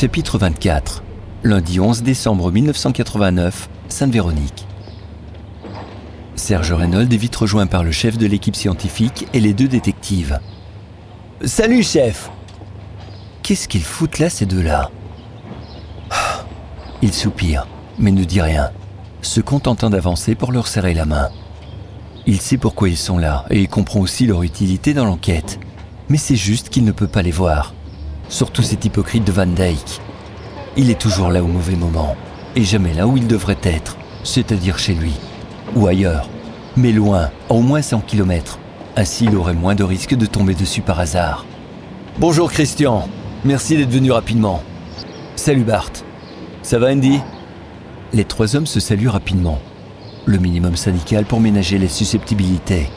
Chapitre 24 Lundi 11 décembre 1989, Sainte-Véronique. Serge Reynolds est vite rejoint par le chef de l'équipe scientifique et les deux détectives. Salut, chef Qu'est-ce qu'ils foutent là, ces deux-là? Il soupire, mais ne dit rien, se contentant d'avancer pour leur serrer la main. Il sait pourquoi ils sont là et il comprend aussi leur utilité dans l'enquête. Mais c'est juste qu'il ne peut pas les voir. Surtout cet hypocrite de Van Dyke. Il est toujours là au mauvais moment et jamais là où il devrait être, c'est-à-dire chez lui ou ailleurs, mais loin, au moins 100 km. Ainsi, il aurait moins de risques de tomber dessus par hasard. Bonjour Christian, merci d'être venu rapidement. Salut Bart. Ça va Andy? Les trois hommes se saluent rapidement. Le minimum syndical pour ménager les susceptibilités.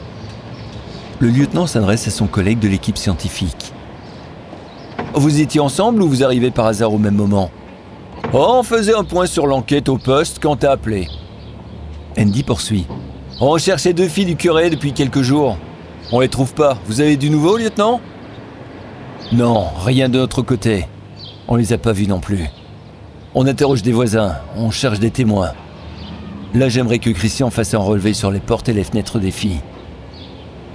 Le lieutenant s'adresse à son collègue de l'équipe scientifique. Vous étiez ensemble ou vous arrivez par hasard au même moment on faisait un point sur l'enquête au poste quand t'as appelé. Andy poursuit. On cherchait deux filles du curé depuis quelques jours. On les trouve pas. Vous avez du nouveau, lieutenant? Non, rien de notre côté. On les a pas vues non plus. On interroge des voisins, on cherche des témoins. Là, j'aimerais que Christian fasse un relevé sur les portes et les fenêtres des filles.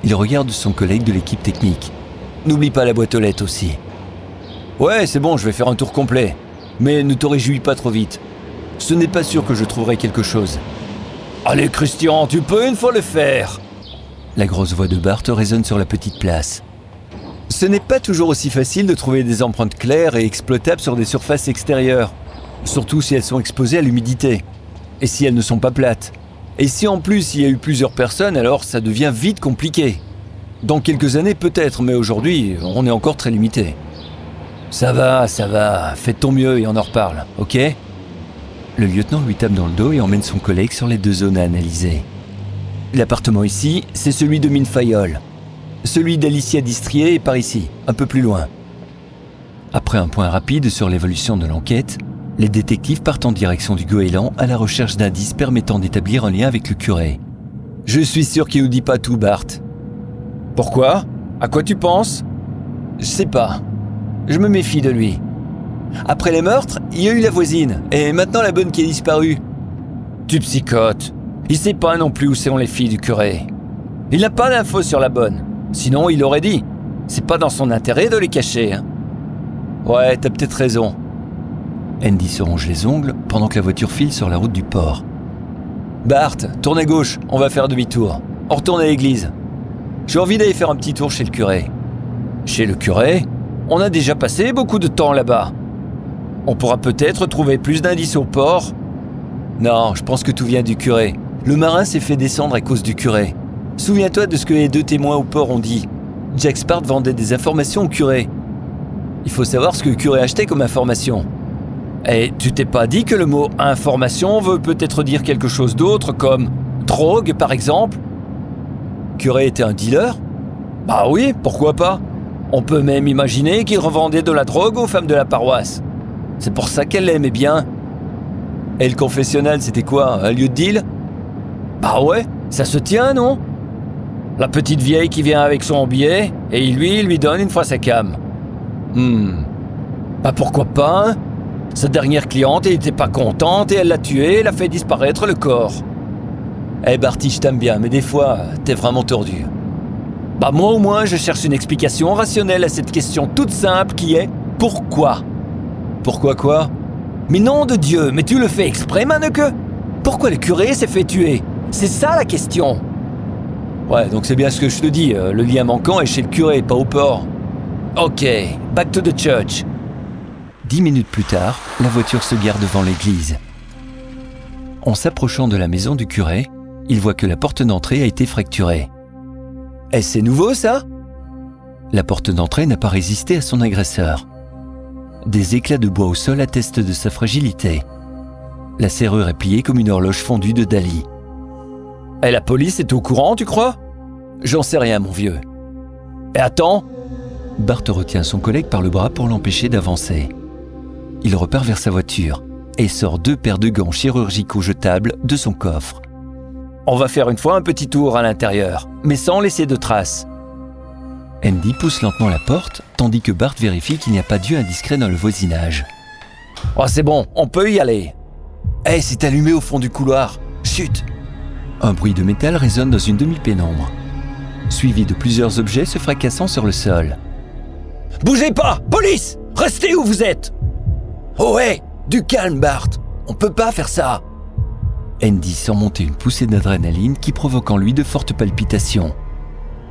Il regarde son collègue de l'équipe technique. N'oublie pas la boîte aux lettres aussi. Ouais, c'est bon, je vais faire un tour complet. Mais ne te réjouis pas trop vite. Ce n'est pas sûr que je trouverai quelque chose. Allez, Christian, tu peux une fois le faire La grosse voix de Bart résonne sur la petite place. Ce n'est pas toujours aussi facile de trouver des empreintes claires et exploitables sur des surfaces extérieures, surtout si elles sont exposées à l'humidité, et si elles ne sont pas plates. Et si en plus il y a eu plusieurs personnes, alors ça devient vite compliqué. Dans quelques années peut-être, mais aujourd'hui on est encore très limité. Ça va, ça va, fais ton mieux et on en reparle, ok? Le lieutenant lui tape dans le dos et emmène son collègue sur les deux zones à analyser. L'appartement ici, c'est celui de Mine Fayol. Celui d'Alicia Distrier est par ici, un peu plus loin. Après un point rapide sur l'évolution de l'enquête, les détectives partent en direction du goéland à la recherche d'indices permettant d'établir un lien avec le curé. Je suis sûr qu'il nous dit pas tout, Bart. Pourquoi? À quoi tu penses? Je sais pas. Je me méfie de lui. Après les meurtres, il y a eu la voisine, et maintenant la bonne qui est disparue. Tu psychote. Il sait pas non plus où sont les filles du curé. Il n'a pas d'infos sur la bonne. Sinon, il aurait dit. C'est pas dans son intérêt de les cacher. Hein. Ouais, t'as peut-être raison. Andy se ronge les ongles pendant que la voiture file sur la route du port. Bart, tourne à gauche, on va faire demi-tour. On retourne à l'église. J'ai envie d'aller faire un petit tour chez le curé. Chez le curé on a déjà passé beaucoup de temps là-bas. On pourra peut-être trouver plus d'indices au port. Non, je pense que tout vient du curé. Le marin s'est fait descendre à cause du curé. Souviens-toi de ce que les deux témoins au port ont dit. Jack Spart vendait des informations au curé. Il faut savoir ce que le curé achetait comme information. Et tu t'es pas dit que le mot information veut peut-être dire quelque chose d'autre comme drogue par exemple? Curé était un dealer? Bah oui, pourquoi pas? On peut même imaginer qu'il revendait de la drogue aux femmes de la paroisse. C'est pour ça qu'elle l'aimait bien. Et le confessionnal, c'était quoi Un lieu de deal? Bah ouais, ça se tient, non? La petite vieille qui vient avec son billet, et lui, il lui donne une fois sa cam. Hmm. Bah pourquoi pas, hein? Sa dernière cliente, elle était pas contente et elle l'a tué, elle a fait disparaître le corps. Eh Barty, je t'aime bien, mais des fois, t'es vraiment tordu. Bah moi au moins je cherche une explication rationnelle à cette question toute simple qui est pourquoi? Pourquoi quoi? Mais nom de Dieu, mais tu le fais exprès, Maneke? Pourquoi le curé s'est fait tuer? C'est ça la question Ouais, donc c'est bien ce que je te dis, euh, le lien manquant est chez le curé, pas au port. Ok, back to the church. Dix minutes plus tard, la voiture se gare devant l'église. En s'approchant de la maison du curé, il voit que la porte d'entrée a été fracturée. Est-ce c'est nouveau ça? La porte d'entrée n'a pas résisté à son agresseur. Des éclats de bois au sol attestent de sa fragilité. La serrure est pliée comme une horloge fondue de Dali. Et la police est au courant, tu crois? J'en sais rien, mon vieux. Et attends Bart retient son collègue par le bras pour l'empêcher d'avancer. Il repart vers sa voiture et sort deux paires de gants chirurgicaux jetables de son coffre. On va faire une fois un petit tour à l'intérieur, mais sans laisser de traces. Andy pousse lentement la porte, tandis que Bart vérifie qu'il n'y a pas d'yeux indiscret dans le voisinage. Oh, c'est bon, on peut y aller. Eh, c'est allumé au fond du couloir. Chut Un bruit de métal résonne dans une demi-pénombre, suivi de plusieurs objets se fracassant sur le sol. Bougez pas Police Restez où vous êtes Oh ouais Du calme, Bart On peut pas faire ça Andy sent monter une poussée d'adrénaline qui provoque en lui de fortes palpitations.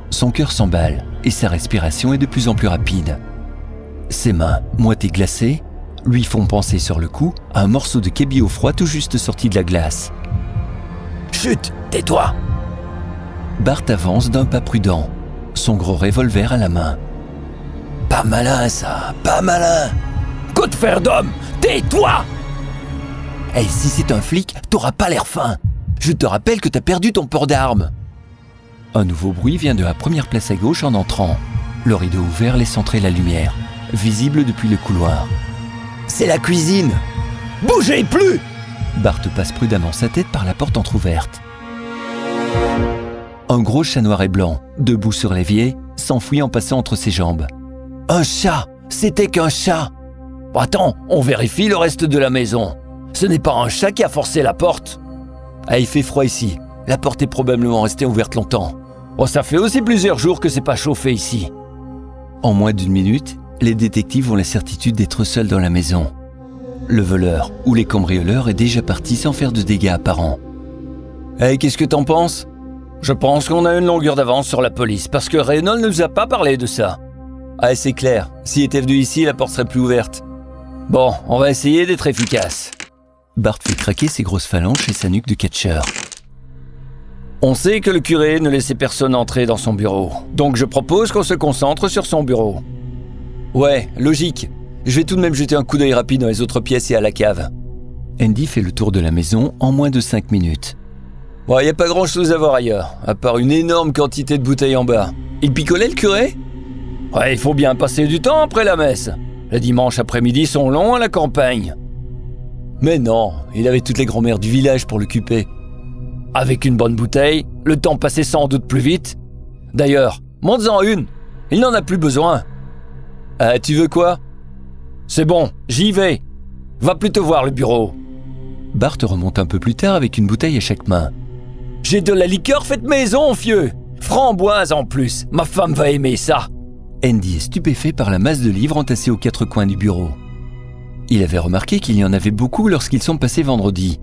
Son cœur s'emballe et sa respiration est de plus en plus rapide. Ses mains, moitié glacées, lui font penser sur le coup à un morceau de cabillaud froid tout juste sorti de la glace. Chut Tais-toi Bart avance d'un pas prudent, son gros revolver à la main. Pas malin ça, pas malin Coup de fer d'homme Tais-toi Eh, si c'est un flic, t'auras pas l'air fin Je te rappelle que t'as perdu ton port d'armes Un nouveau bruit vient de la première place à gauche en entrant. Le rideau ouvert laisse entrer la lumière, visible depuis le couloir. C'est la cuisine Bougez plus Bart passe prudemment sa tête par la porte entr'ouverte. Un gros chat noir et blanc, debout sur l'évier, s'enfuit en passant entre ses jambes. Un chat C'était qu'un chat Attends, on vérifie le reste de la maison. Ce n'est pas un chat qui a forcé la porte. Ah, il fait froid ici. La porte est probablement restée ouverte longtemps. Oh, ça fait aussi plusieurs jours que c'est pas chauffé ici. En moins d'une minute, les détectives ont la certitude d'être seuls dans la maison. Le voleur ou les cambrioleurs est déjà parti sans faire de dégâts apparents. Hey, qu'est-ce que t'en penses? Je pense qu'on a une longueur d'avance sur la police parce que Reynolds ne nous a pas parlé de ça. Ah, c'est clair. S'il était venu ici, la porte serait plus ouverte. Bon, on va essayer d'être efficace. Bart fait craquer ses grosses phalanges et sa nuque de catcheur. On sait que le curé ne laissait personne entrer dans son bureau, donc je propose qu'on se concentre sur son bureau. Ouais, logique. Je vais tout de même jeter un coup d'œil rapide dans les autres pièces et à la cave. Andy fait le tour de la maison en moins de 5 minutes. Bon, y a pas grand chose à voir ailleurs, à part une énorme quantité de bouteilles en bas. Il picolait le curé? Ouais, il faut bien passer du temps après la messe. Les dimanches après-midi sont longs à la campagne. Mais non, il avait toutes les grand-mères du village pour l'occuper. Avec une bonne bouteille, le temps passait sans doute plus vite. D'ailleurs, monte-en une. Il n'en a plus besoin. Ah, tu veux quoi? C'est bon, j'y vais. Va plutôt voir le bureau. Bart remonte un peu plus tard avec une bouteille à chaque main. J'ai de la liqueur faite maison, fieu. Framboise en plus. Ma femme va aimer ça. Andy est stupéfait par la masse de livres entassés aux quatre coins du bureau. Il avait remarqué qu'il y en avait beaucoup lorsqu'ils sont passés vendredi.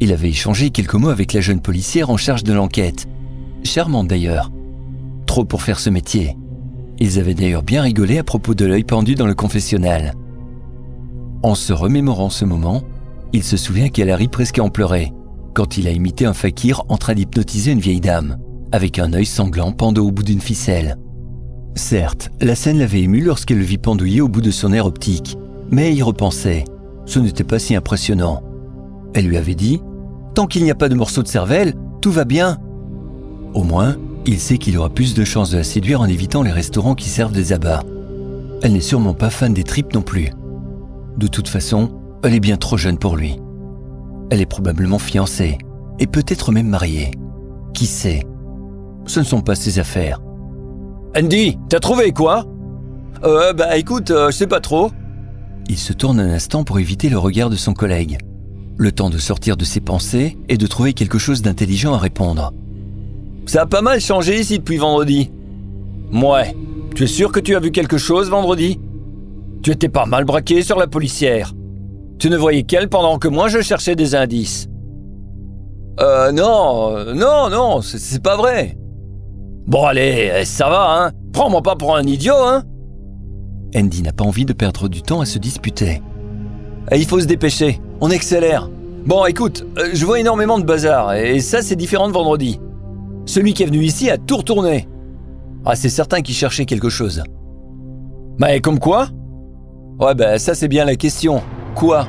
Il avait échangé quelques mots avec la jeune policière en charge de l'enquête. Charmante d'ailleurs. Trop pour faire ce métier. Ils avaient d'ailleurs bien rigolé à propos de l'œil pendu dans le confessionnal. En se remémorant ce moment, il se souvient qu'elle ri presque en pleurer quand il a imité un fakir en train d'hypnotiser une vieille dame, avec un œil sanglant pendu au bout d'une ficelle. Certes, la scène l'avait ému lorsqu'elle le vit pendouillé au bout de son air optique, mais y repensait. Ce n'était pas si impressionnant. Elle lui avait dit Tant qu'il n'y a pas de morceau de cervelle, tout va bien. Au moins, il sait qu'il aura plus de chances de la séduire en évitant les restaurants qui servent des abats. Elle n'est sûrement pas fan des tripes non plus. De toute façon, elle est bien trop jeune pour lui. Elle est probablement fiancée, et peut-être même mariée. Qui sait? Ce ne sont pas ses affaires. Andy, t'as trouvé quoi? Euh, bah écoute, euh, je sais pas trop. Il se tourne un instant pour éviter le regard de son collègue. Le temps de sortir de ses pensées et de trouver quelque chose d'intelligent à répondre. Ça a pas mal changé ici depuis vendredi. Ouais. Tu es sûr que tu as vu quelque chose vendredi? Tu étais pas mal braqué sur la policière. Tu ne voyais qu'elle pendant que moi je cherchais des indices. Euh, non, euh, non, non, c'est pas vrai. Bon allez, ça va, hein Prends-moi pas pour un idiot, hein Andy n'a pas envie de perdre du temps à se disputer. Eh, il faut se dépêcher, on accélère. Bon, écoute, euh, je vois énormément de bazar, et ça c'est différent de vendredi. Celui qui est venu ici a tout retourné. Ah, c'est certain qu'il cherchait quelque chose. Mais comme quoi? Ouais, bah ça c'est bien la question. Quoi?